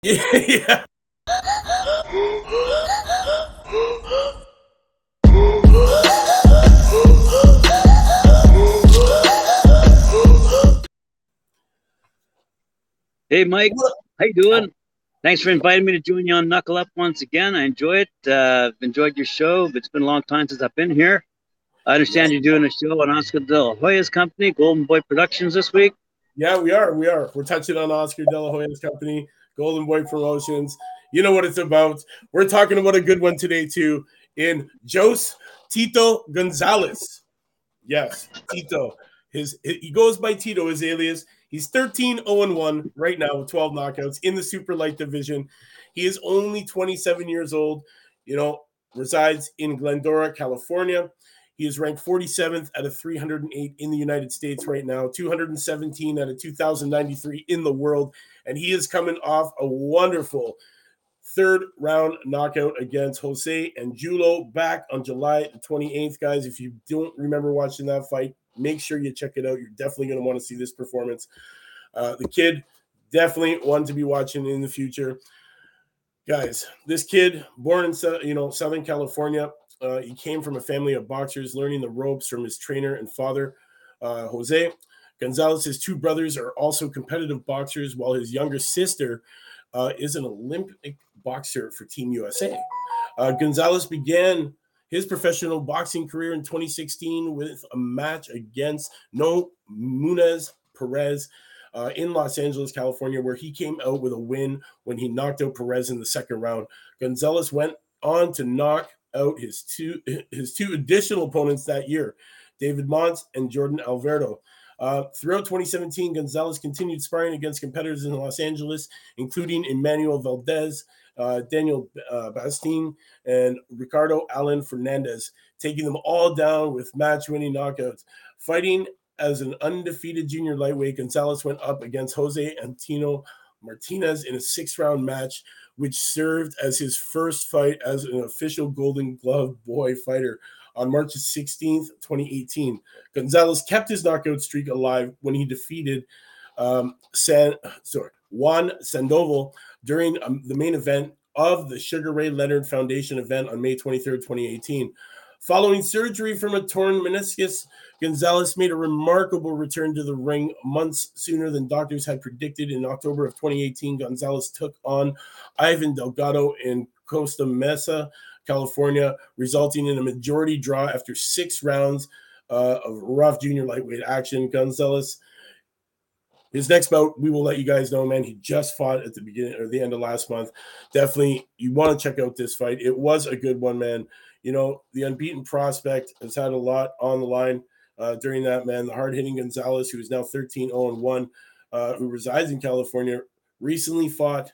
yeah. Hey, Mike. How you doing? Thanks for inviting me to join you on Knuckle Up once again. I enjoy it. Uh, enjoyed your show. It's been a long time since I've been here. I understand you're doing a show on Oscar De La Hoya's company, Golden Boy Productions, this week. Yeah, we are. We are. We're touching on Oscar De La Hoya's company, Golden Boy Promotions. You know what it's about. We're talking about a good one today, too, in Jose Tito Gonzalez. Yes, Tito. His he goes by Tito, his alias. He's 13 0 1 right now with 12 knockouts in the super light division. He is only 27 years old, you know, resides in Glendora, California. He is ranked 47th out of 308 in the United States right now, 217 out of 2093 in the world. And he is coming off a wonderful third round knockout against Jose Angulo back on July the 28th. Guys, if you don't remember watching that fight, make sure you check it out. You're definitely going to want to see this performance. Uh, the kid, definitely one to be watching in the future. Guys, this kid, born in you know Southern California, uh, he came from a family of boxers, learning the ropes from his trainer and father, uh, Jose. Gonzalez, his two brothers are also competitive boxers, while his younger sister uh, is an Olympic boxer for Team USA. Uh, Gonzalez began his professional boxing career in 2016 with a match against No Munez Perez uh, in Los Angeles, California, where he came out with a win when he knocked out Perez in the second round. Gonzalez went on to knock out his two his two additional opponents that year, David Monts and Jordan Alberto. Uh, throughout 2017, Gonzalez continued sparring against competitors in Los Angeles, including Emmanuel Valdez, uh, Daniel uh, Bastien, and Ricardo Allen Fernandez, taking them all down with match winning knockouts. Fighting as an undefeated junior lightweight, Gonzalez went up against Jose Antino Martinez in a six round match, which served as his first fight as an official Golden Glove boy fighter on March 16th, 2018. Gonzalez kept his knockout streak alive when he defeated um, San, sorry, Juan Sandoval during um, the main event of the Sugar Ray Leonard Foundation event on May 23rd, 2018. Following surgery from a torn meniscus, Gonzalez made a remarkable return to the ring months sooner than doctors had predicted. In October of 2018, Gonzalez took on Ivan Delgado in Costa Mesa, California, resulting in a majority draw after six rounds uh, of rough junior lightweight action. Gonzalez his next bout, we will let you guys know, man. He just fought at the beginning or the end of last month. Definitely, you want to check out this fight. It was a good one, man. You know, the unbeaten prospect has had a lot on the line uh, during that, man. The hard hitting Gonzalez, who is now 13 0 1, uh, who resides in California, recently fought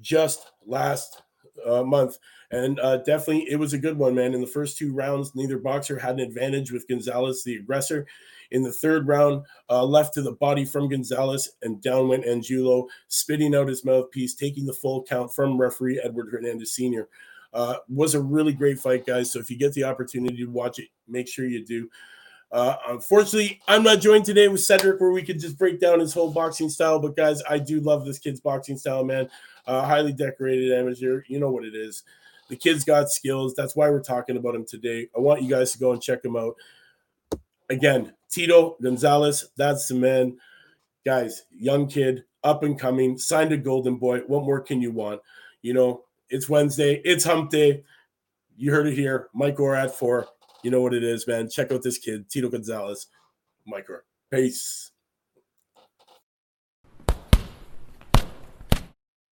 just last uh, month. And uh, definitely, it was a good one, man. In the first two rounds, neither boxer had an advantage with Gonzalez, the aggressor. In the third round, uh, left to the body from Gonzalez, and down went Angulo, spitting out his mouthpiece, taking the full count from referee Edward Hernandez Sr. Uh, was a really great fight, guys. So if you get the opportunity to watch it, make sure you do. Uh, unfortunately, I'm not joined today with Cedric, where we could just break down his whole boxing style. But guys, I do love this kid's boxing style, man. Uh, highly decorated amateur. You know what it is. The kid's got skills. That's why we're talking about him today. I want you guys to go and check him out. Again, Tito Gonzalez, that's the man. Guys, young kid, up and coming, signed a golden boy. What more can you want? You know, it's Wednesday, it's hump day. You heard it here. Mike Orad for you know what it is, man. Check out this kid, Tito Gonzalez. Mike Peace.